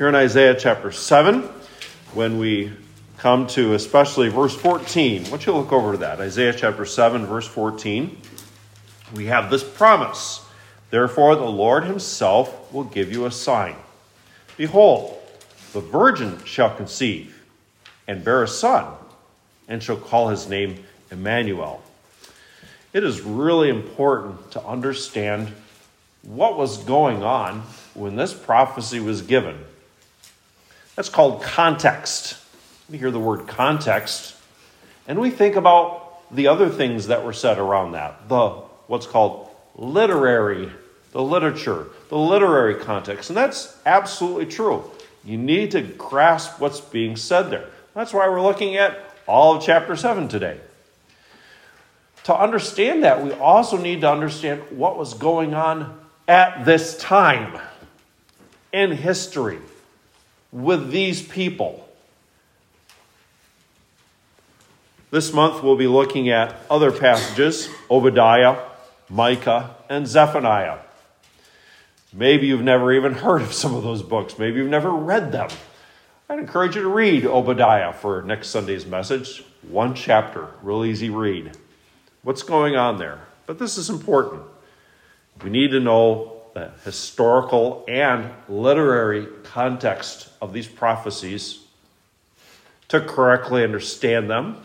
Here in Isaiah chapter 7, when we come to especially verse 14, why don't you look over that? Isaiah chapter 7, verse 14. We have this promise. Therefore, the Lord himself will give you a sign. Behold, the virgin shall conceive and bear a son, and shall call his name Emmanuel. It is really important to understand what was going on when this prophecy was given. That's called context. We hear the word context, and we think about the other things that were said around that. The what's called literary, the literature, the literary context. And that's absolutely true. You need to grasp what's being said there. That's why we're looking at all of chapter 7 today. To understand that, we also need to understand what was going on at this time in history with these people. This month, we'll be looking at other passages Obadiah, Micah, and Zephaniah. Maybe you've never even heard of some of those books. Maybe you've never read them. I'd encourage you to read Obadiah for next Sunday's message. One chapter, real easy read. What's going on there? But this is important. We need to know the historical and literary context of these prophecies to correctly understand them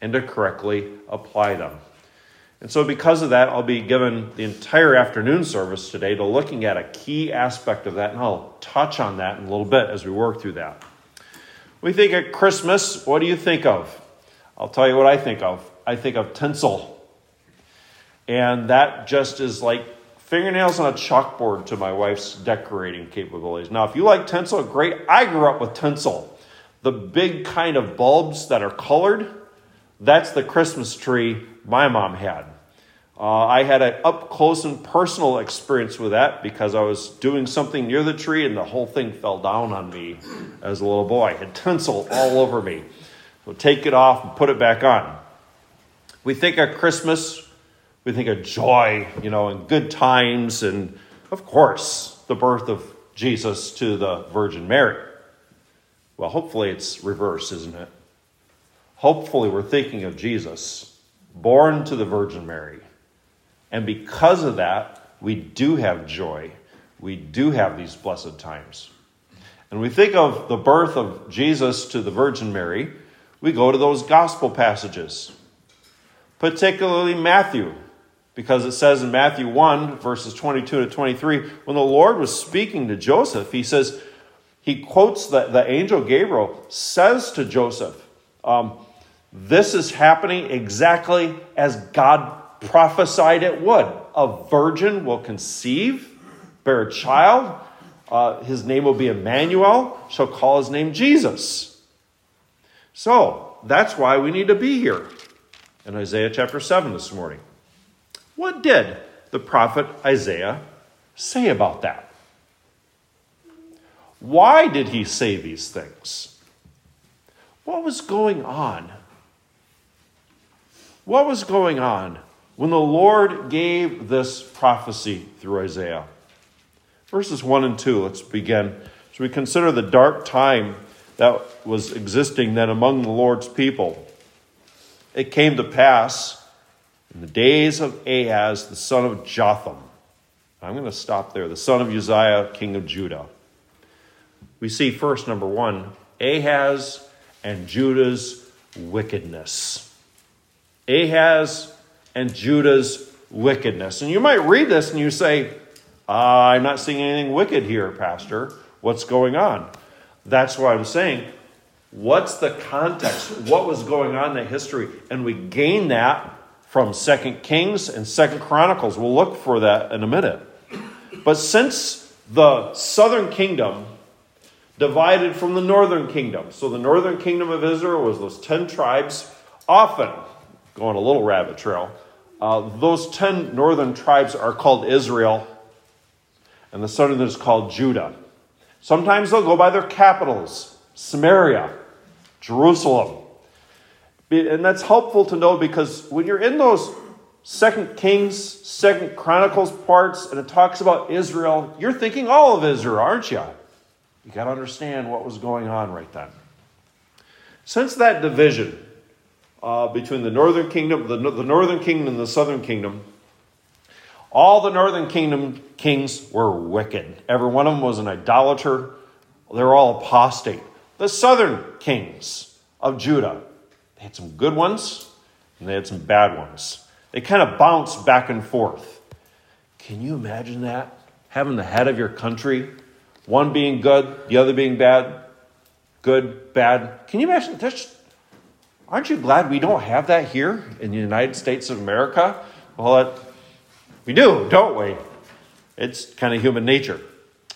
and to correctly apply them. And so, because of that, I'll be given the entire afternoon service today to looking at a key aspect of that, and I'll touch on that in a little bit as we work through that. We think at Christmas, what do you think of? I'll tell you what I think of. I think of tinsel. And that just is like fingernails on a chalkboard to my wife's decorating capabilities. Now, if you like tinsel, great. I grew up with tinsel. The big kind of bulbs that are colored, that's the Christmas tree my mom had. Uh, I had an up close and personal experience with that because I was doing something near the tree and the whole thing fell down on me as a little boy. Had tinsel all over me. So take it off and put it back on. We think of Christmas, we think of joy, you know, and good times, and of course, the birth of Jesus to the Virgin Mary. Well, hopefully it's reverse, isn't it? Hopefully, we're thinking of Jesus, born to the Virgin Mary. And because of that, we do have joy. We do have these blessed times. And we think of the birth of Jesus to the Virgin Mary, we go to those gospel passages, particularly Matthew, because it says in Matthew 1, verses 22 to 23, when the Lord was speaking to Joseph, he says, he quotes the, the angel Gabriel, says to Joseph, um, this is happening exactly as God prophesied it would. A virgin will conceive, bear a child. Uh, his name will be Emmanuel, shall call his name Jesus. So that's why we need to be here in Isaiah chapter 7 this morning. What did the prophet Isaiah say about that? Why did he say these things? What was going on? What was going on when the Lord gave this prophecy through Isaiah? Verses 1 and 2, let's begin. So we consider the dark time that was existing then among the Lord's people. It came to pass in the days of Ahaz, the son of Jotham. I'm going to stop there. The son of Uzziah, king of Judah. We see first, number one, Ahaz and Judah's wickedness. Ahaz and Judah's wickedness. And you might read this and you say, uh, I'm not seeing anything wicked here, Pastor. What's going on? That's why I'm saying, what's the context? What was going on in the history? And we gain that from Second Kings and Second Chronicles. We'll look for that in a minute. But since the southern kingdom divided from the northern kingdom, so the northern kingdom of Israel was those 10 tribes, often going a little rabbit trail. Uh, those 10 northern tribes are called Israel, and the southern is called Judah. Sometimes they'll go by their capitals Samaria, Jerusalem. And that's helpful to know because when you're in those Second Kings, Second Chronicles parts, and it talks about Israel, you're thinking all of Israel, aren't you? You got to understand what was going on right then. Since that division uh, between the northern kingdom, the, the northern kingdom and the southern kingdom, all the northern kingdom kings were wicked. Every one of them was an idolater. They were all apostate. The southern kings of Judah, they had some good ones and they had some bad ones. They kind of bounced back and forth. Can you imagine that? Having the head of your country, one being good, the other being bad, good, bad. Can you imagine? That's, aren't you glad we don't have that here in the United States of America? Well, it, we do, don't we? It's kind of human nature.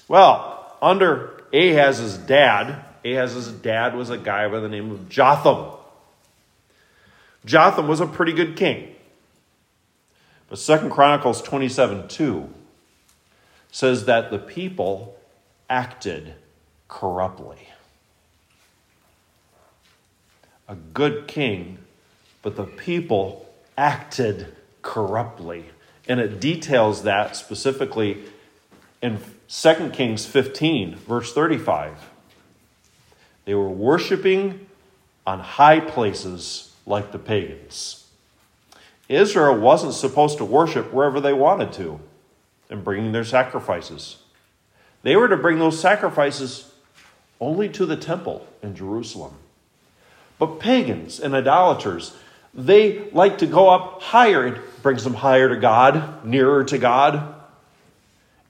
Well, under Ahaz's dad, Ahaz's dad was a guy by the name of Jotham. Jotham was a pretty good king. But Second Chronicles 27 2 says that the people acted corruptly. A good king, but the people acted corruptly. And it details that specifically in 2 Kings 15, verse 35. They were worshiping on high places like the pagans. Israel wasn't supposed to worship wherever they wanted to and bringing their sacrifices. They were to bring those sacrifices only to the temple in Jerusalem. But pagans and idolaters, they like to go up higher. It brings them higher to God, nearer to God.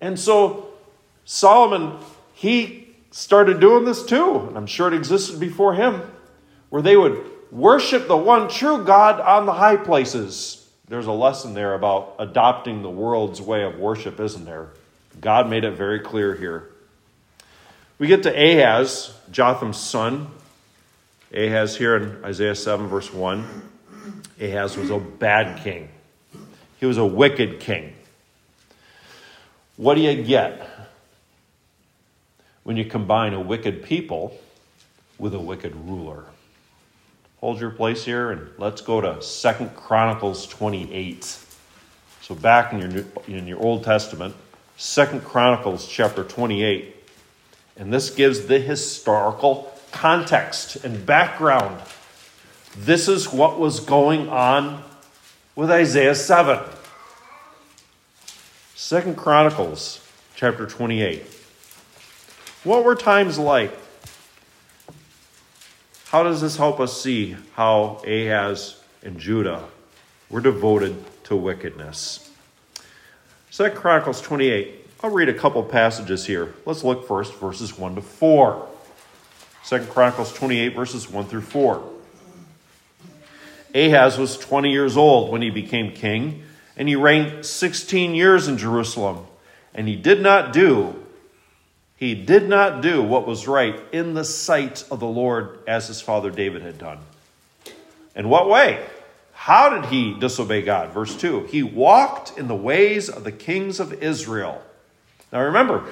And so Solomon, he started doing this too. And I'm sure it existed before him, where they would worship the one true God on the high places. There's a lesson there about adopting the world's way of worship, isn't there? God made it very clear here. We get to Ahaz, Jotham's son. Ahaz here in Isaiah 7, verse 1. Ahaz was a bad king, he was a wicked king. What do you get when you combine a wicked people with a wicked ruler? Hold your place here and let's go to Second Chronicles 28. So back in your New, in your Old Testament, Second Chronicles chapter 28. And this gives the historical context and background. This is what was going on with Isaiah 7. Second Chronicles chapter 28. What were times like? How does this help us see how Ahaz and Judah were devoted to wickedness? Second Chronicles 28. I'll read a couple passages here. Let's look first, verses 1 to 4. Second Chronicles 28, verses 1 through 4. Ahaz was 20 years old when he became king, and he reigned 16 years in Jerusalem. And he did not do he did not do what was right in the sight of the Lord as his father David had done. In what way? How did he disobey God? Verse 2 He walked in the ways of the kings of Israel. Now remember,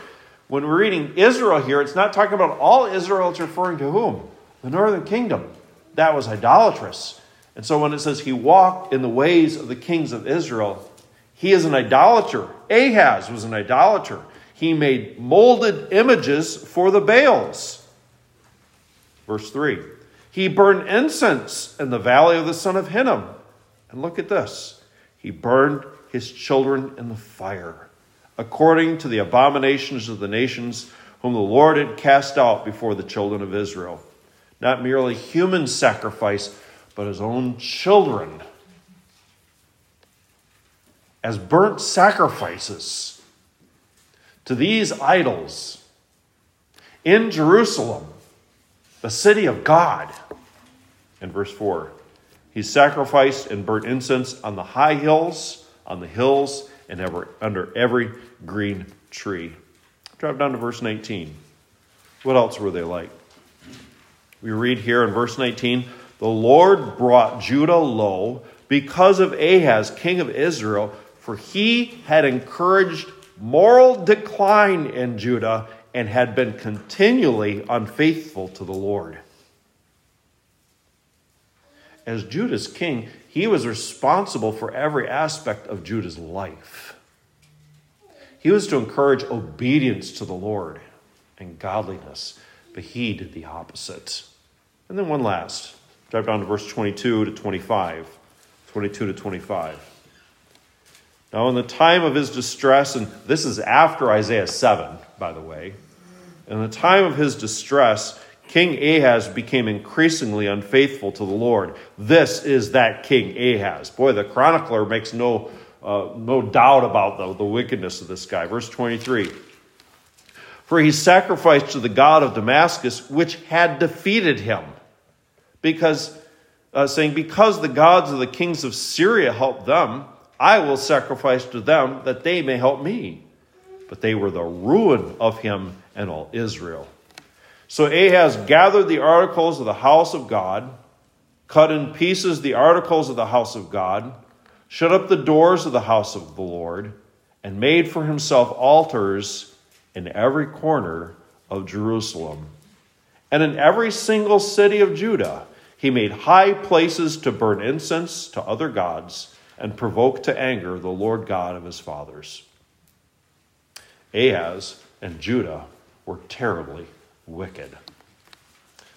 when we're reading Israel here, it's not talking about all Israel, it's referring to whom? The northern kingdom. That was idolatrous. And so when it says he walked in the ways of the kings of Israel, he is an idolater. Ahaz was an idolater. He made molded images for the Baals. Verse 3 He burned incense in the valley of the son of Hinnom. And look at this He burned his children in the fire, according to the abominations of the nations whom the Lord had cast out before the children of Israel. Not merely human sacrifice, but his own children as burnt sacrifices to these idols in Jerusalem, the city of God. In verse 4, he sacrificed and burnt incense on the high hills, on the hills, and ever, under every green tree. Drop down to verse 19. What else were they like? We read here in verse 19 The Lord brought Judah low because of Ahaz, king of Israel, for he had encouraged moral decline in Judah and had been continually unfaithful to the Lord. As Judah's king, he was responsible for every aspect of Judah's life. He was to encourage obedience to the Lord and godliness, but he did the opposite. And then one last. Drive down to verse 22 to 25. 22 to 25. Now, in the time of his distress, and this is after Isaiah 7, by the way, in the time of his distress, King Ahaz became increasingly unfaithful to the Lord. This is that King Ahaz. Boy, the chronicler makes no, uh, no doubt about the, the wickedness of this guy. Verse 23 For he sacrificed to the God of Damascus, which had defeated him. Because, uh, saying, Because the gods of the kings of Syria helped them, I will sacrifice to them that they may help me. But they were the ruin of him and all Israel. So Ahaz gathered the articles of the house of God, cut in pieces the articles of the house of God, shut up the doors of the house of the Lord, and made for himself altars in every corner of Jerusalem. And in every single city of Judah, he made high places to burn incense to other gods and provoke to anger the Lord God of his fathers. Ahaz and Judah were terribly wicked.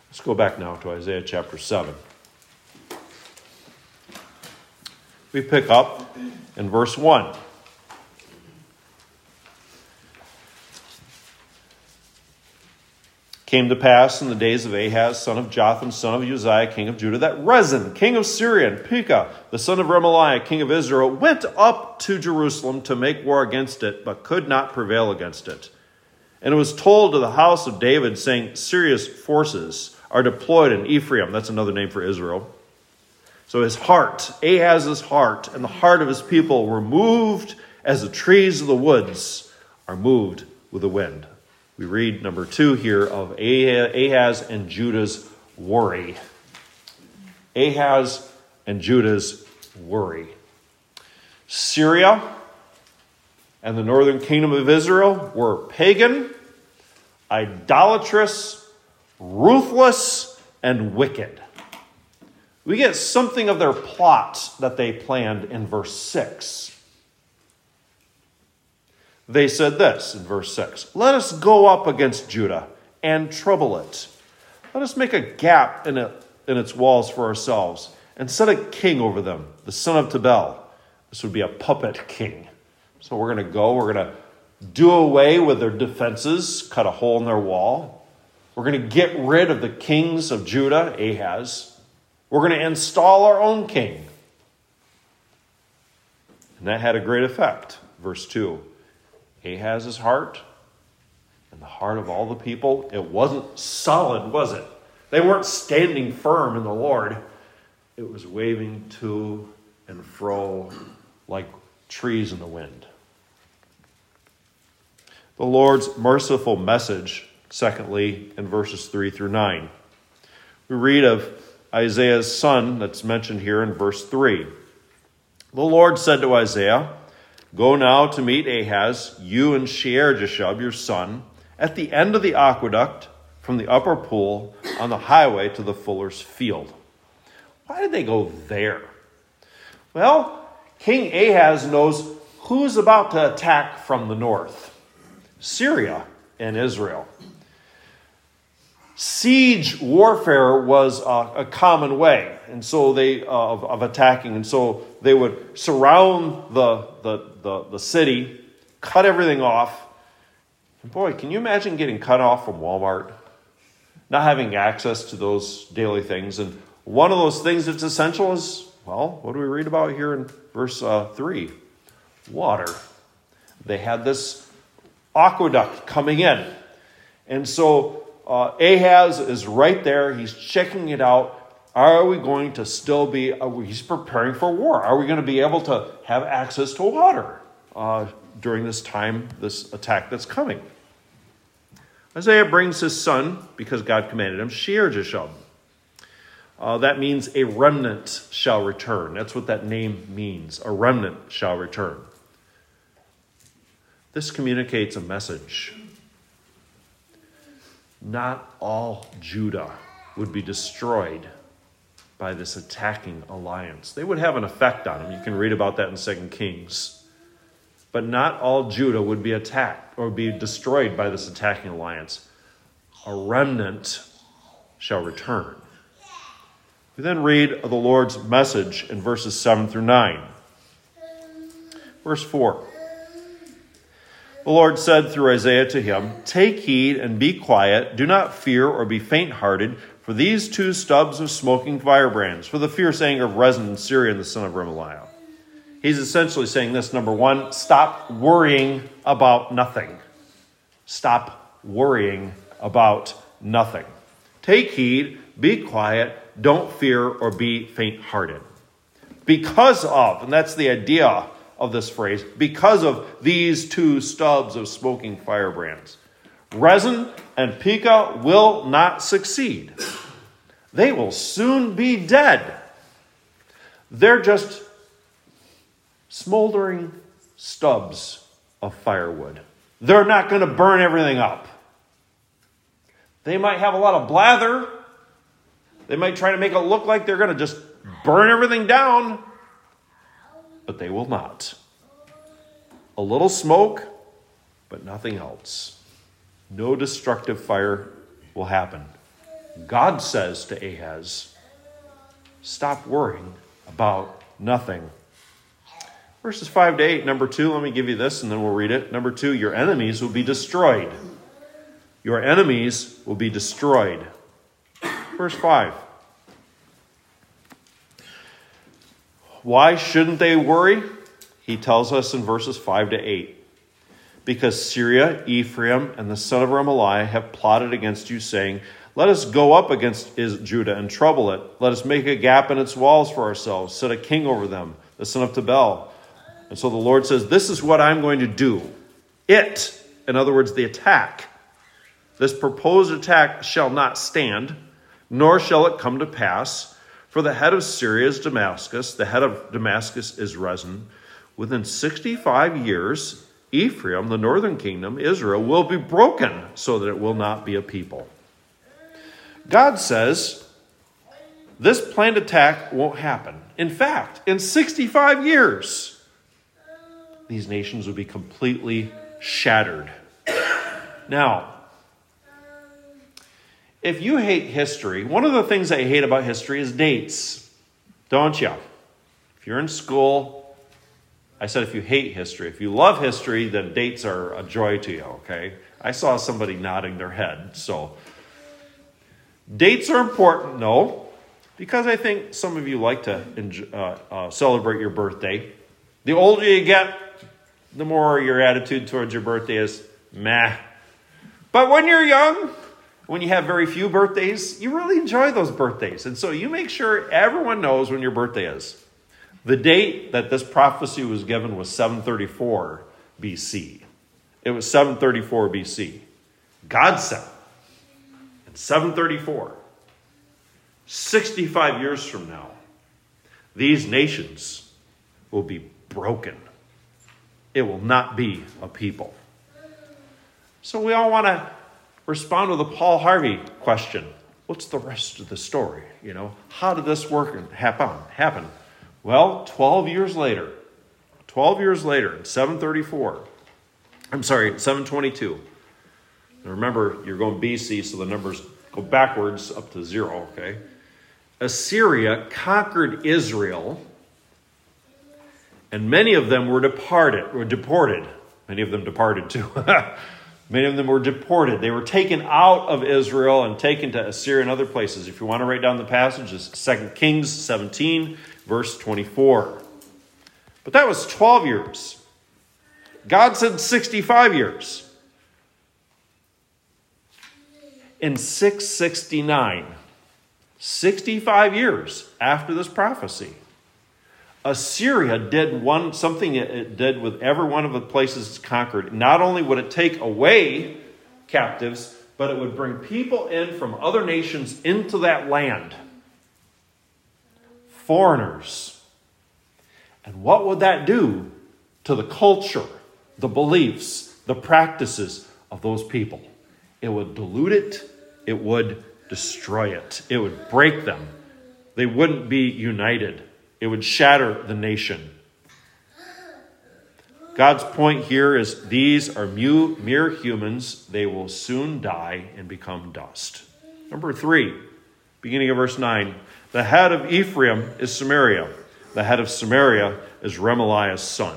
Let's go back now to Isaiah chapter 7. We pick up in verse 1. Came to pass in the days of Ahaz, son of Jotham, son of Uzziah, king of Judah, that Rezin, king of Syria, and Pekah, the son of Remaliah, king of Israel, went up to Jerusalem to make war against it, but could not prevail against it. And it was told to the house of David, saying, Syria's forces are deployed in Ephraim. That's another name for Israel. So his heart, Ahaz's heart, and the heart of his people were moved as the trees of the woods are moved with the wind. We read number two here of Ahaz and Judah's worry. Ahaz and Judah's worry. Syria and the northern kingdom of Israel were pagan, idolatrous, ruthless, and wicked. We get something of their plot that they planned in verse 6. They said this in verse 6 Let us go up against Judah and trouble it. Let us make a gap in, it, in its walls for ourselves and set a king over them, the son of Tabel. This would be a puppet king. So we're going to go, we're going to do away with their defenses, cut a hole in their wall. We're going to get rid of the kings of Judah, Ahaz. We're going to install our own king. And that had a great effect. Verse 2 Ahaz's heart and the heart of all the people, it wasn't solid, was it? They weren't standing firm in the Lord. It was waving to and fro like trees in the wind. The Lord's merciful message, secondly, in verses 3 through 9. We read of Isaiah's son that's mentioned here in verse 3. The Lord said to Isaiah, Go now to meet Ahaz, you and Shear Jashub, your son, at the end of the aqueduct from the upper pool on the highway to the fuller's field. Why did they go there? Well, King Ahaz knows who's about to attack from the north. Syria and Israel. Siege warfare was a, a common way, and so they uh, of, of, attacking, and so they would surround the, the, the, the city, cut everything off. And boy, can you imagine getting cut off from Walmart, not having access to those daily things? And one of those things that's essential is well, what do we read about here in verse uh, three? Water. They had this aqueduct coming in. And so uh, Ahaz is right there. He's checking it out. Are we going to still be, we, he's preparing for war. Are we going to be able to have access to water uh, during this time, this attack that's coming? Isaiah brings his son, because God commanded him, Shear Jashub. Uh, that means a remnant shall return. That's what that name means. A remnant shall return. This communicates a message. Not all Judah would be destroyed by this attacking alliance. They would have an effect on them. You can read about that in 2 Kings. But not all Judah would be attacked or be destroyed by this attacking alliance. a remnant shall return. We then read of the Lord's message in verses 7 through 9. Verse 4 The Lord said through Isaiah to him, Take heed and be quiet, do not fear or be faint hearted for these two stubs of smoking firebrands, for the fierce anger of Rezin and Syria and the son of Remaliah. He's essentially saying this number one, stop worrying about nothing. Stop worrying about nothing. Take heed, be quiet, don't fear or be faint hearted. Because of, and that's the idea of this phrase, because of these two stubs of smoking firebrands. Rezin and Pekah will not succeed. They will soon be dead. They're just smoldering stubs of firewood. They're not going to burn everything up. They might have a lot of blather. They might try to make it look like they're going to just burn everything down, but they will not. A little smoke, but nothing else. No destructive fire will happen. God says to Ahaz, Stop worrying about nothing. Verses 5 to 8, number 2, let me give you this and then we'll read it. Number 2, your enemies will be destroyed. Your enemies will be destroyed. Verse 5. Why shouldn't they worry? He tells us in verses 5 to 8 because Syria, Ephraim, and the son of Remaliah have plotted against you, saying, Let us go up against Judah and trouble it. Let us make a gap in its walls for ourselves, set a king over them, the son of Tabel. And so the Lord says, This is what I'm going to do. It, in other words, the attack, this proposed attack shall not stand, nor shall it come to pass. For the head of Syria is Damascus, the head of Damascus is Rezin. Within 65 years, Ephraim, the northern kingdom, Israel, will be broken so that it will not be a people. God says this planned attack won't happen. In fact, in 65 years, these nations will be completely shattered. Now, if you hate history, one of the things I hate about history is dates, don't you? If you're in school, I said if you hate history, if you love history, then dates are a joy to you, okay? I saw somebody nodding their head. So, dates are important, no, because I think some of you like to enjoy, uh, uh, celebrate your birthday. The older you get, the more your attitude towards your birthday is meh. But when you're young, when you have very few birthdays, you really enjoy those birthdays. And so you make sure everyone knows when your birthday is. The date that this prophecy was given was 734 BC. It was 734 BC. God said in 734, 65 years from now, these nations will be broken. It will not be a people. So we all want to respond to the Paul Harvey question. What's the rest of the story? You know, how did this work and happen? Happen? Well, 12 years later, 12 years later, in 734, I'm sorry, 722. And remember, you're going BC, so the numbers go backwards up to zero, okay? Assyria conquered Israel, and many of them were departed, were deported. Many of them departed too. many of them were deported. They were taken out of Israel and taken to Assyria and other places. If you want to write down the passage, it's 2 Kings 17 verse 24. But that was 12 years. God said 65 years. In 669, 65 years after this prophecy, Assyria did one something it did with every one of the places conquered. Not only would it take away captives, but it would bring people in from other nations into that land foreigners. And what would that do to the culture, the beliefs, the practices of those people? It would dilute it, it would destroy it, it would break them. They wouldn't be united, it would shatter the nation. God's point here is these are mere humans. They will soon die and become dust. Number three, beginning of verse 9 the head of Ephraim is Samaria, the head of Samaria is Remaliah's son.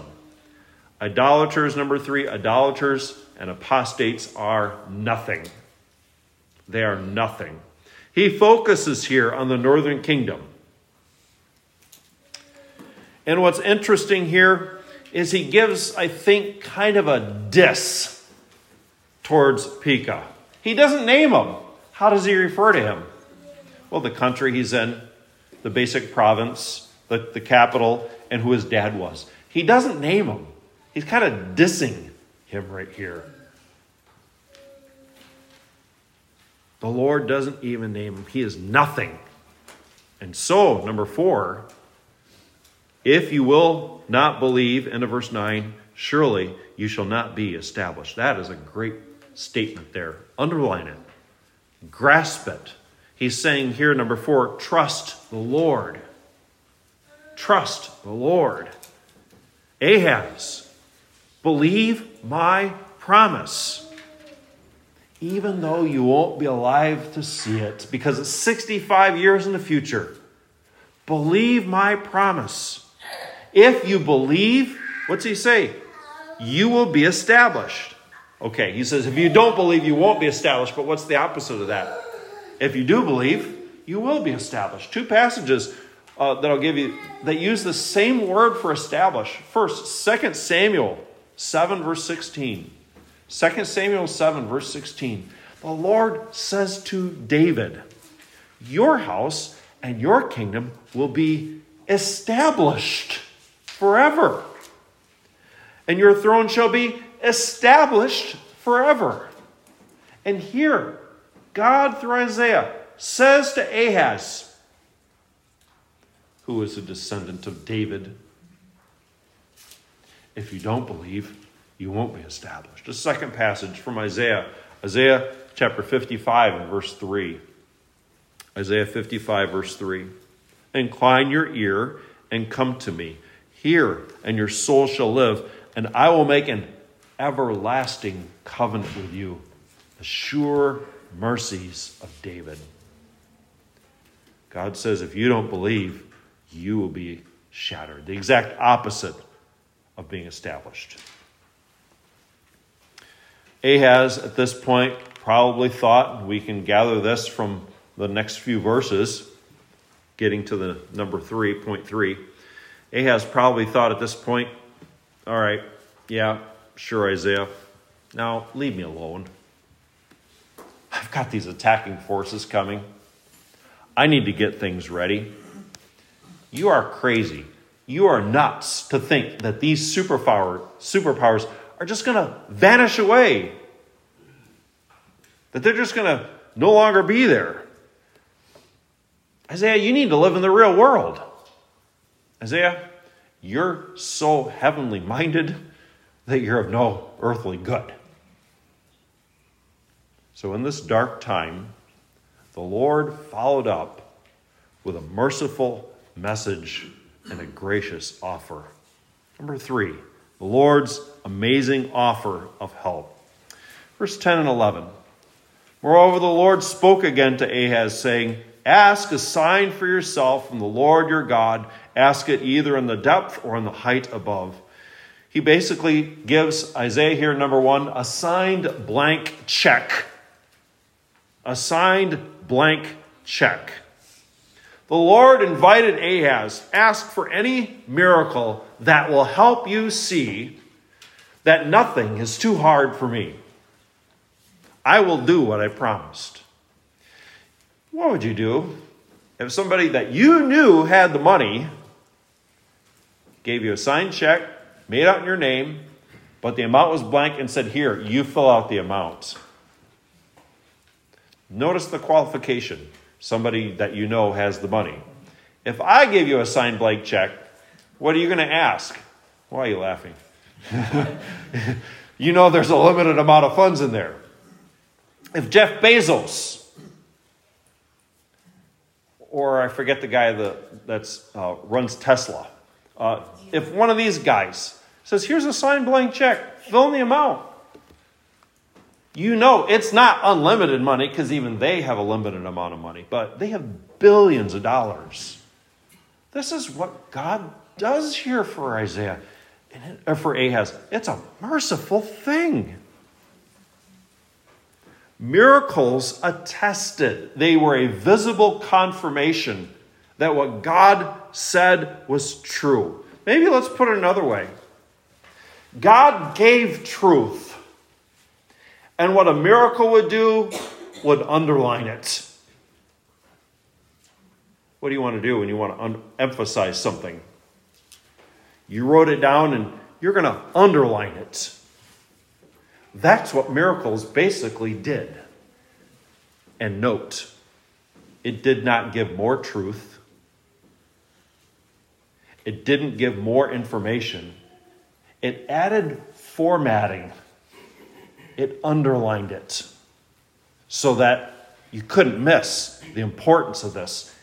Idolaters, number three, idolaters and apostates are nothing. They are nothing. He focuses here on the northern kingdom. And what's interesting here is he gives, I think, kind of a diss towards Pekah. He doesn't name him. How does he refer to him? Well, the country he's in, the basic province, the, the capital, and who his dad was. He doesn't name him. He's kind of dissing him right here. The Lord doesn't even name him. He is nothing. And so, number four, if you will not believe, end of verse 9, surely you shall not be established. That is a great statement there. Underline it, grasp it. He's saying here, number four, trust the Lord. Trust the Lord. Ahaz, believe my promise even though you won't be alive to see it, because it's 65 years in the future. Believe my promise. If you believe, what's he say? You will be established. Okay, he says, if you don't believe, you won't be established. But what's the opposite of that? If you do believe, you will be established. Two passages uh, that I'll give you that use the same word for establish. First, 2 Samuel 7, verse 16. 2 Samuel 7, verse 16. The Lord says to David, Your house and your kingdom will be established forever, and your throne shall be established forever. And here, God through Isaiah says to Ahaz, who is a descendant of David, if you don't believe, you won't be established. A second passage from Isaiah, Isaiah chapter 55 and verse 3. Isaiah 55, verse 3. Incline your ear and come to me. Hear, and your soul shall live, and I will make an everlasting covenant with you, the sure mercies of David. God says, if you don't believe, you will be shattered. The exact opposite of being established. Ahaz, at this point, probably thought, we can gather this from the next few verses, getting to the number three, point three. Ahaz probably thought at this point, all right, yeah, sure, Isaiah. Now leave me alone. I've got these attacking forces coming. I need to get things ready. You are crazy. You are nuts to think that these superpower, superpowers are just going to vanish away. That they're just going to no longer be there. Isaiah, you need to live in the real world. Isaiah, you're so heavenly minded that you're of no earthly good. So, in this dark time, the Lord followed up with a merciful message and a gracious offer. Number three, the Lord's amazing offer of help. Verse 10 and 11. Moreover, the Lord spoke again to Ahaz, saying, Ask a sign for yourself from the Lord your God. Ask it either in the depth or in the height above. He basically gives Isaiah here, number one, a signed blank check. A signed blank check. The Lord invited Ahaz, ask for any miracle that will help you see that nothing is too hard for me. I will do what I promised. What would you do if somebody that you knew had the money gave you a signed check, made out in your name, but the amount was blank and said, Here, you fill out the amount? Notice the qualification somebody that you know has the money. If I give you a signed blank check, what are you going to ask? Why are you laughing? you know there's a limited amount of funds in there. If Jeff Bezos, or I forget the guy that that's, uh, runs Tesla, uh, if one of these guys says, Here's a signed blank check, fill in the amount. You know it's not unlimited money because even they have a limited amount of money, but they have billions of dollars. This is what God does here for Isaiah, or for Ahaz. It's a merciful thing. Miracles attested, they were a visible confirmation that what God said was true. Maybe let's put it another way God gave truth, and what a miracle would do would underline it. What do you want to do when you want to un- emphasize something? You wrote it down and you're going to underline it. That's what miracles basically did. And note, it did not give more truth, it didn't give more information, it added formatting, it underlined it so that you couldn't miss the importance of this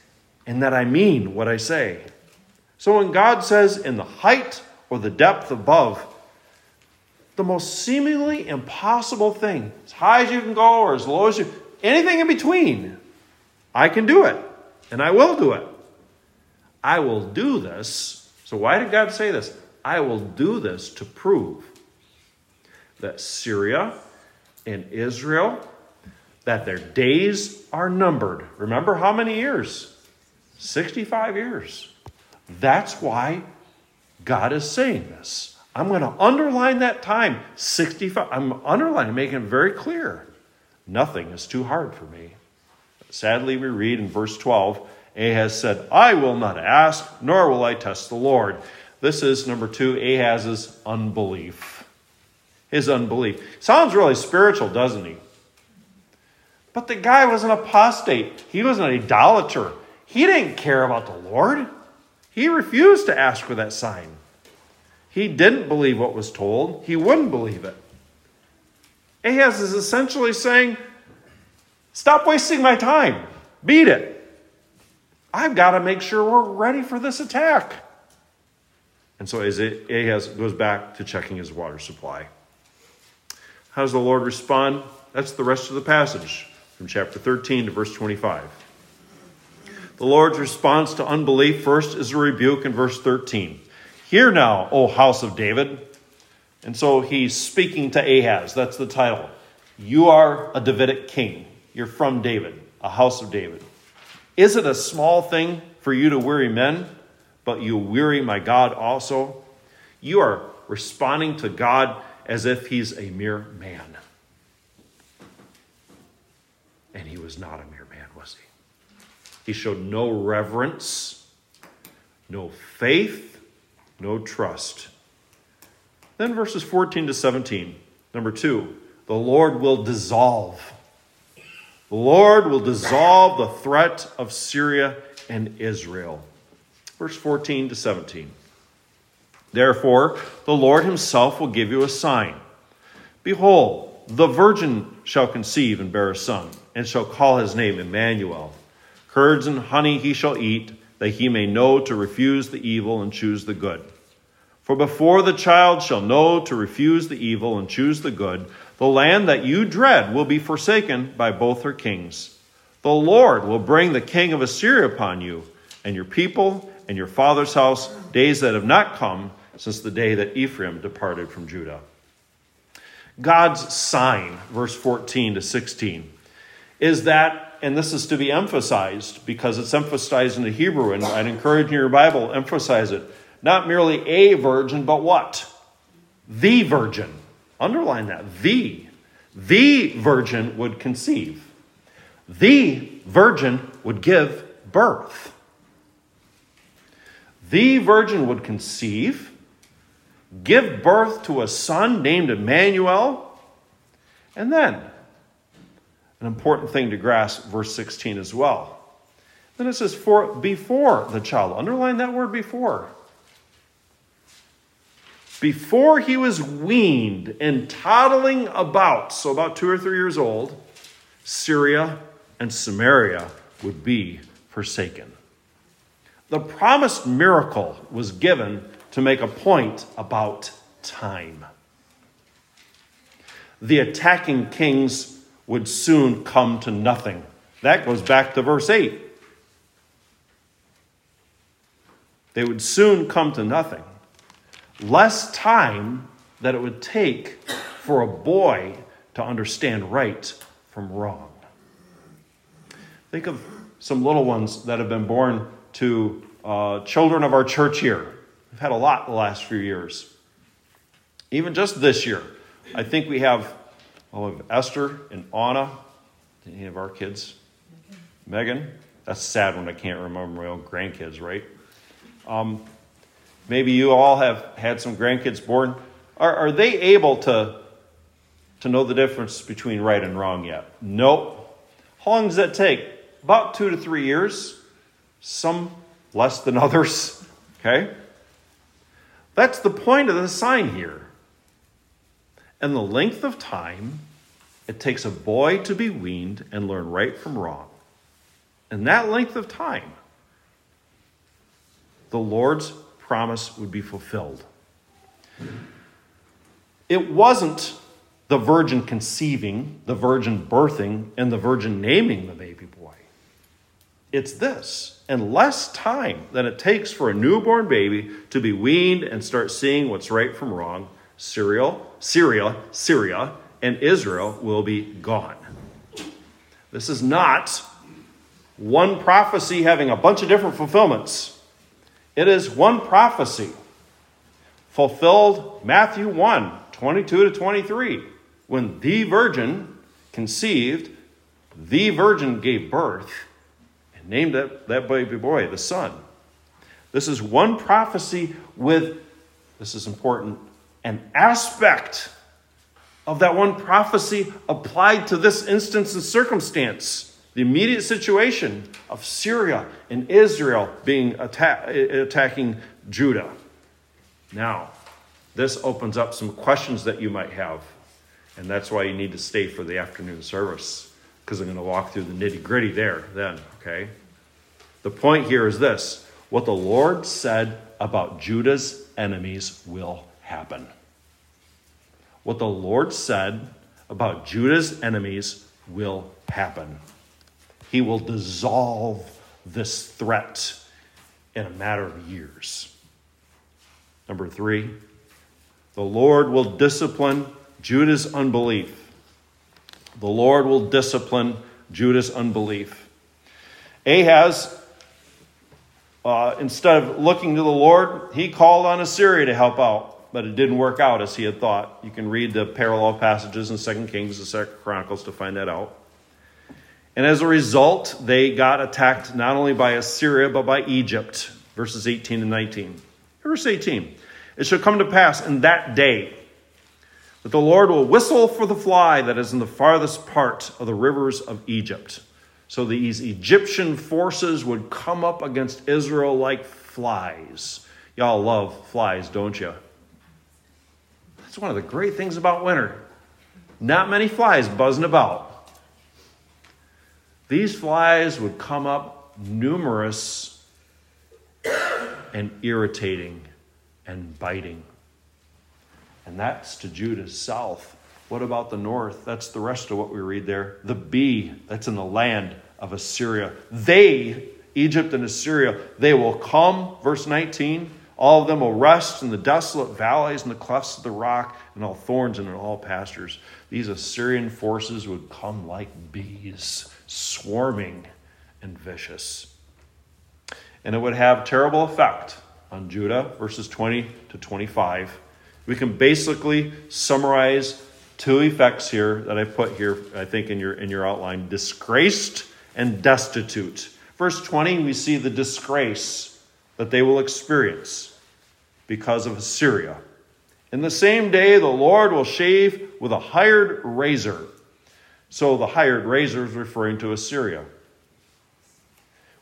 and that I mean what I say. So when God says, in the height or the depth above, the most seemingly impossible thing, as high as you can go or as low as you, anything in between, I can do it, and I will do it. I will do this. So, why did God say this? I will do this to prove that Syria and Israel, that their days are numbered. Remember how many years? 65 years. That's why God is saying this. I'm going to underline that time 65. I'm underlining, making it very clear. Nothing is too hard for me. Sadly, we read in verse 12 Ahaz said, I will not ask, nor will I test the Lord. This is number two, Ahaz's unbelief. His unbelief. Sounds really spiritual, doesn't he? But the guy was an apostate. He was an idolater. He didn't care about the Lord. He refused to ask for that sign. He didn't believe what was told, he wouldn't believe it. Ahaz is essentially saying, Stop wasting my time. Beat it. I've got to make sure we're ready for this attack. And so Ahaz goes back to checking his water supply. How does the Lord respond? That's the rest of the passage from chapter 13 to verse 25. The Lord's response to unbelief first is a rebuke in verse 13. Hear now, O house of David. And so he's speaking to Ahaz. That's the title. You are a Davidic king. You're from David, a house of David. Is it a small thing for you to weary men, but you weary my God also? You are responding to God as if he's a mere man. And he was not a mere man, was he? He showed no reverence, no faith, no trust. Then verses 14 to 17. Number two, the Lord will dissolve. The Lord will dissolve the threat of Syria and Israel. Verse 14 to 17. Therefore, the Lord himself will give you a sign. Behold, the virgin shall conceive and bear a son, and shall call his name Emmanuel. Curds and honey he shall eat, that he may know to refuse the evil and choose the good. For before the child shall know to refuse the evil and choose the good, the land that you dread will be forsaken by both her kings. The Lord will bring the king of Assyria upon you, and your people, and your father's house, days that have not come since the day that Ephraim departed from Judah. God's sign, verse 14 to 16, is that, and this is to be emphasized because it's emphasized in the Hebrew, and I'd encourage you in your Bible, emphasize it not merely a virgin, but what? The virgin. Underline that. The. The virgin would conceive. The virgin would give birth. The virgin would conceive, give birth to a son named Emmanuel, and then, an important thing to grasp, verse 16 as well. Then it says, for before the child. Underline that word before before he was weaned and toddling about, so about two or three years old, Syria and Samaria would be forsaken. The promised miracle was given to make a point about time. The attacking kings would soon come to nothing. That goes back to verse 8. They would soon come to nothing. Less time that it would take for a boy to understand right from wrong. Think of some little ones that have been born to uh, children of our church here. We've had a lot the last few years. Even just this year, I think we have, well, we have Esther and Anna. Any of our kids? Megan? That's sad when I can't remember my own grandkids, right? Um, maybe you all have had some grandkids born. Are, are they able to, to know the difference between right and wrong yet? Nope. How long does that take? About two to three years. Some less than others. Okay? That's the point of the sign here. And the length of time it takes a boy to be weaned and learn right from wrong. And that length of time, the Lord's promise would be fulfilled. It wasn't the virgin conceiving, the virgin birthing, and the virgin naming the baby boy. It's this, and less time than it takes for a newborn baby to be weaned and start seeing what's right from wrong. Syria, Syria, Syria, and Israel will be gone. This is not one prophecy having a bunch of different fulfillments. It is one prophecy fulfilled Matthew 1 22 to 23 when the virgin conceived, the virgin gave birth named that, that baby boy the Son. This is one prophecy with, this is important, an aspect of that one prophecy applied to this instance and circumstance. The immediate situation of Syria and Israel being attack, attacking Judah. Now, this opens up some questions that you might have. And that's why you need to stay for the afternoon service, because I'm going to walk through the nitty gritty there then, okay? The point here is this what the Lord said about Judah's enemies will happen. What the Lord said about Judah's enemies will happen. He will dissolve this threat in a matter of years. Number three, the Lord will discipline Judah's unbelief. The Lord will discipline Judah's unbelief. Ahaz, uh, instead of looking to the Lord, he called on Assyria to help out, but it didn't work out as he had thought. You can read the parallel passages in 2 Kings and 2 Chronicles to find that out. And as a result, they got attacked not only by Assyria, but by Egypt. Verses 18 and 19. Verse 18 It shall come to pass in that day that the Lord will whistle for the fly that is in the farthest part of the rivers of Egypt. So these Egyptian forces would come up against Israel like flies. Y'all love flies, don't you? That's one of the great things about winter. Not many flies buzzing about. These flies would come up numerous and irritating and biting. And that's to Judah's south. What about the north? That's the rest of what we read there. The bee, that's in the land of Assyria. They, Egypt and Assyria, they will come, verse 19. All of them will rest in the desolate valleys and the clefts of the rock, and all thorns and in all pastures. These Assyrian forces would come like bees swarming and vicious. And it would have terrible effect on Judah, verses 20 to 25. We can basically summarize two effects here that I put here, I think, in your, in your outline disgraced and destitute. Verse 20, we see the disgrace that they will experience because of Assyria. In the same day, the Lord will shave with a hired razor so the hired razor is referring to Assyria.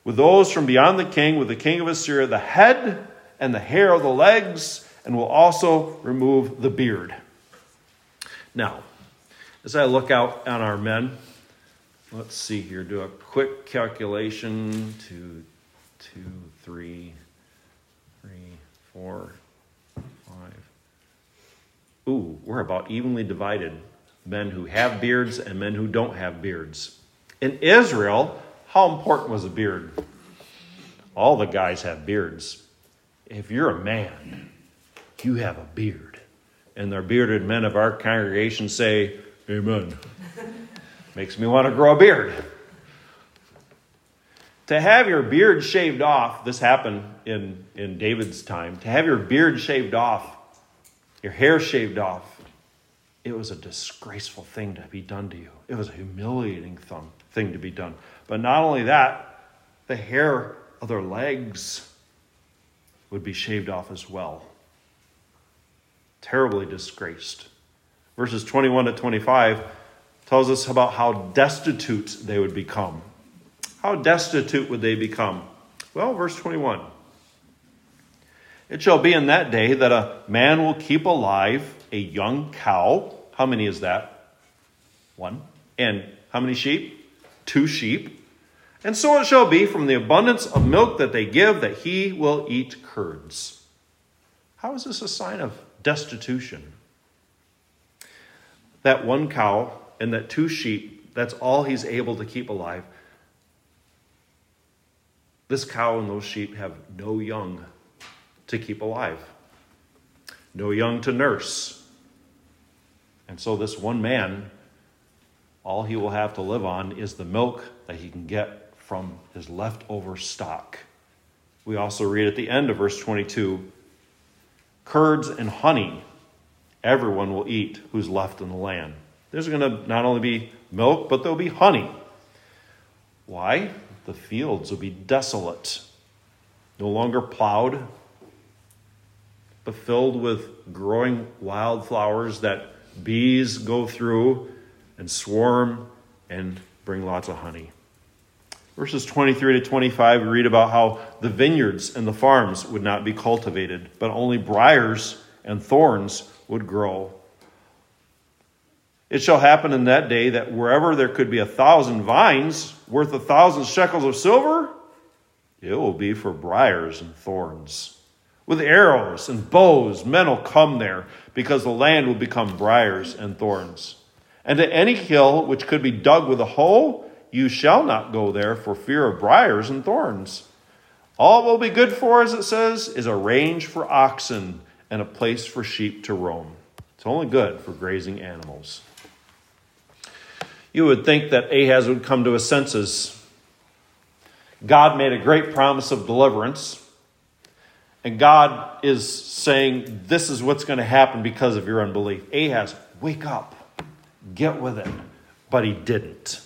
With those from beyond the king, with the king of Assyria, the head and the hair of the legs, and will also remove the beard. Now, as I look out on our men, let's see here, do a quick calculation. Two, two, three, three, four, five, ooh, we're about evenly divided men who have beards and men who don't have beards. In Israel, how important was a beard? All the guys have beards. If you're a man, you have a beard. And the bearded men of our congregation say, Amen. Makes me want to grow a beard. To have your beard shaved off, this happened in, in David's time, to have your beard shaved off, your hair shaved off, it was a disgraceful thing to be done to you. It was a humiliating thing to be done. But not only that, the hair of their legs would be shaved off as well. Terribly disgraced. Verses 21 to 25 tells us about how destitute they would become. How destitute would they become? Well, verse 21. It shall be in that day that a man will keep alive a young cow. How many is that? One. And how many sheep? Two sheep. And so it shall be from the abundance of milk that they give that he will eat curds. How is this a sign of destitution? That one cow and that two sheep, that's all he's able to keep alive. This cow and those sheep have no young to keep alive, no young to nurse. And so, this one man, all he will have to live on is the milk that he can get from his leftover stock. We also read at the end of verse 22 curds and honey everyone will eat who's left in the land. There's going to not only be milk, but there'll be honey. Why? The fields will be desolate, no longer plowed, but filled with growing wildflowers that bees go through and swarm and bring lots of honey. Verses 23 to 25, we read about how the vineyards and the farms would not be cultivated, but only briars and thorns would grow. It shall happen in that day that wherever there could be a thousand vines worth a thousand shekels of silver, it will be for briars and thorns. With arrows and bows, men will come there because the land will become briars and thorns. And to any hill which could be dug with a hoe, you shall not go there for fear of briars and thorns. All will be good for, as it says, is a range for oxen and a place for sheep to roam. It's only good for grazing animals. You would think that Ahaz would come to his senses. God made a great promise of deliverance, and God is saying, This is what's going to happen because of your unbelief. Ahaz, wake up, get with it. But he didn't.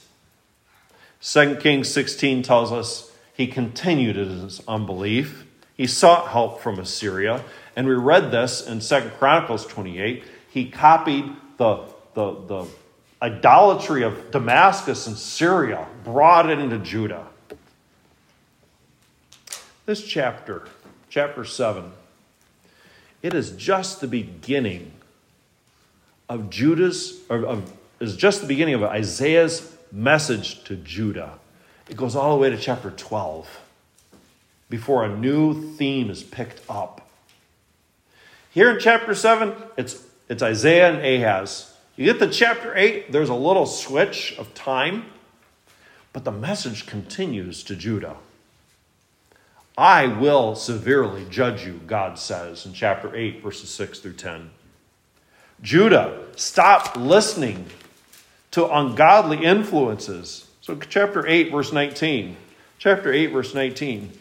2 Kings 16 tells us he continued in his unbelief. He sought help from Assyria. And we read this in 2 Chronicles 28. He copied the, the, the idolatry of Damascus and Syria, brought it into Judah. This chapter, chapter 7, it is just the beginning of Judah's, or of, is just the beginning of Isaiah's message to Judah. It goes all the way to chapter 12 before a new theme is picked up. Here in chapter 7, it's, it's Isaiah and Ahaz. You get to chapter 8, there's a little switch of time, but the message continues to Judah. I will severely judge you, God says in chapter 8, verses 6 through 10. Judah, stop listening to ungodly influences. So, chapter 8, verse 19. Chapter 8, verse 19.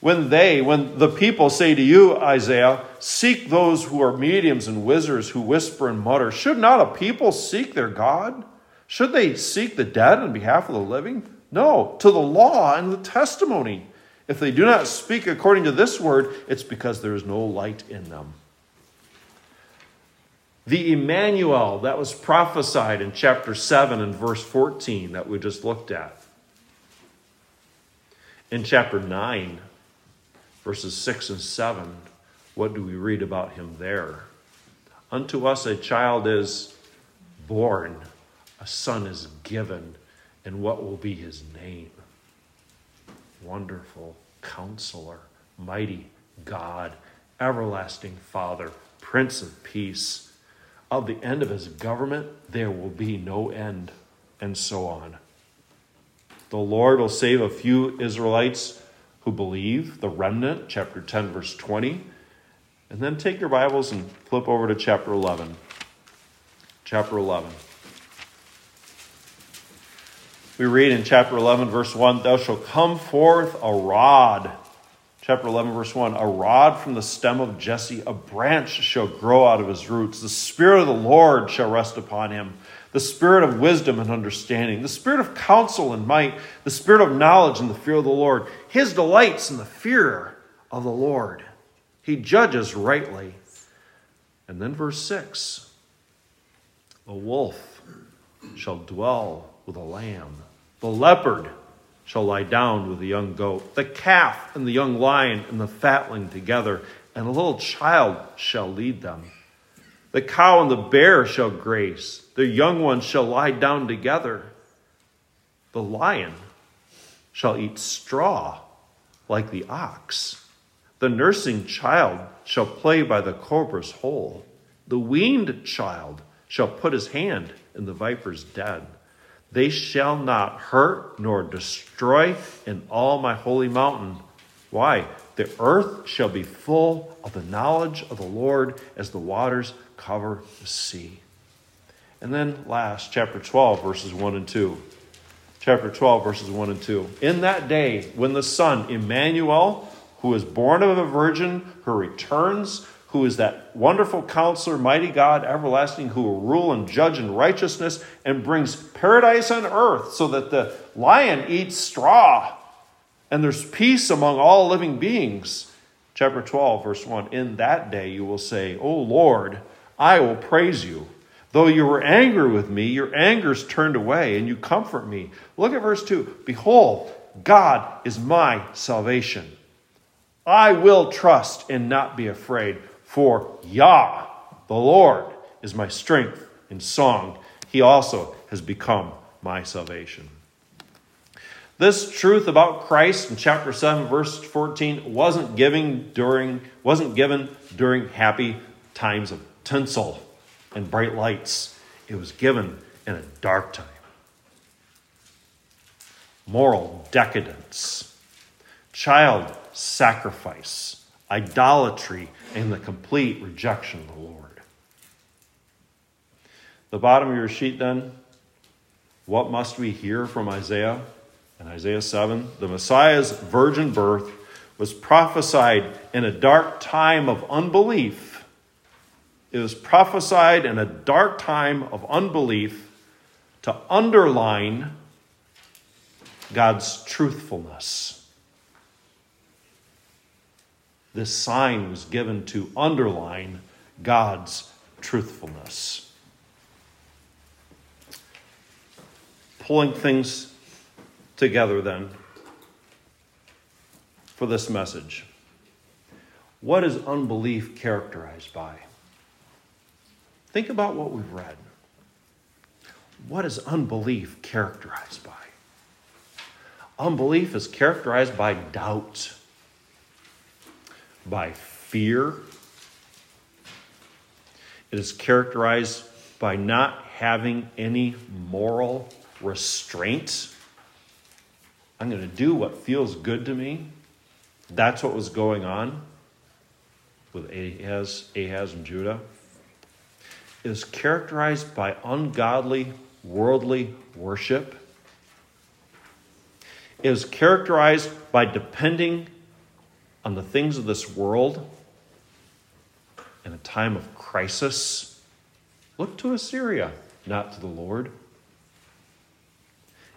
When they, when the people say to you, Isaiah, seek those who are mediums and wizards who whisper and mutter, should not a people seek their God? Should they seek the dead on behalf of the living? No, to the law and the testimony. If they do not speak according to this word, it's because there is no light in them. The Emmanuel that was prophesied in chapter 7 and verse 14 that we just looked at. In chapter 9, verses 6 and 7, what do we read about him there? Unto us a child is born, a son is given, and what will be his name? Wonderful counselor, mighty God, everlasting Father, Prince of Peace. Of the end of his government, there will be no end, and so on. The Lord will save a few Israelites who believe, the remnant, chapter 10, verse 20. And then take your Bibles and flip over to chapter 11. Chapter 11. We read in chapter 11, verse 1 Thou shalt come forth a rod. Chapter 11, verse 1 A rod from the stem of Jesse, a branch shall grow out of his roots. The Spirit of the Lord shall rest upon him the Spirit of wisdom and understanding, the Spirit of counsel and might, the Spirit of knowledge and the fear of the Lord. His delights in the fear of the Lord. He judges rightly. And then verse 6 The wolf shall dwell with a lamb, the leopard shall lie down with the young goat, the calf and the young lion and the fatling together, and a little child shall lead them. The cow and the bear shall graze, their young ones shall lie down together. The lion shall eat straw like the ox. The nursing child shall play by the cobra's hole. The weaned child shall put his hand in the viper's den. They shall not hurt nor destroy in all my holy mountain. Why? The earth shall be full of the knowledge of the Lord as the waters cover the sea. And then last, chapter 12, verses 1 and 2. Chapter 12, verses 1 and 2. In that day, when the Son, Emmanuel, who is born of a virgin, who returns, who is that wonderful counselor, mighty God, everlasting, who will rule and judge in righteousness and brings paradise on earth so that the lion eats straw and there's peace among all living beings. Chapter 12, verse 1 In that day you will say, O Lord, I will praise you. Though you were angry with me, your anger's turned away, and you comfort me. Look at verse 2. Behold, God is my salvation. I will trust and not be afraid, for Yah, the Lord, is my strength and song. He also has become my salvation. This truth about Christ in chapter 7 verse 14 wasn't given during wasn't given during happy times of tinsel and bright lights. It was given in a dark time. Moral decadence, child sacrifice, idolatry, and the complete rejection of the Lord. The bottom of your sheet, then, what must we hear from Isaiah? In Isaiah 7, the Messiah's virgin birth was prophesied in a dark time of unbelief it was prophesied in a dark time of unbelief to underline God's truthfulness. This sign was given to underline God's truthfulness. Pulling things together then for this message. What is unbelief characterized by? Think about what we've read. What is unbelief characterized by? Unbelief is characterized by doubt, by fear. It is characterized by not having any moral restraint. I'm going to do what feels good to me. That's what was going on with Ahaz, Ahaz and Judah is characterized by ungodly, worldly worship, is characterized by depending on the things of this world in a time of crisis. Look to Assyria, not to the Lord.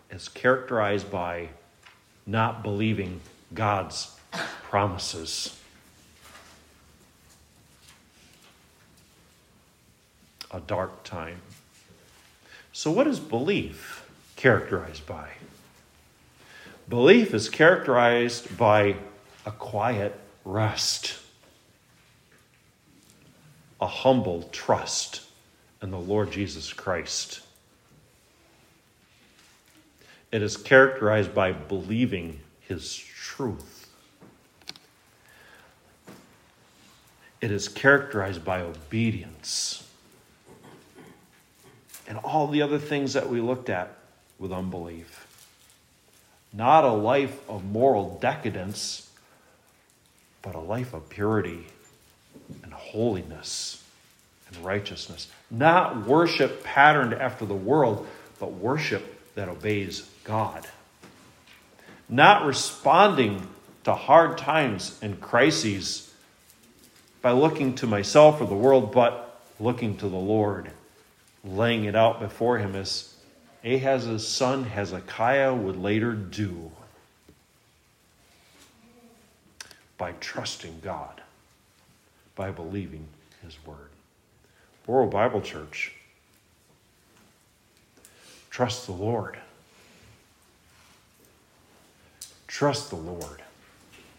Is characterized by not believing God's promises. a dark time. So, what is belief characterized by? Belief is characterized by a quiet rest, a humble trust in the Lord Jesus Christ. It is characterized by believing his truth. it is characterized by obedience. And all the other things that we looked at with unbelief. Not a life of moral decadence, but a life of purity and holiness and righteousness. Not worship patterned after the world, but worship that obeys God. Not responding to hard times and crises by looking to myself or the world, but looking to the Lord, laying it out before Him as Ahaz's son Hezekiah would later do by trusting God, by believing His word. Orwell Bible Church, trust the Lord. Trust the Lord.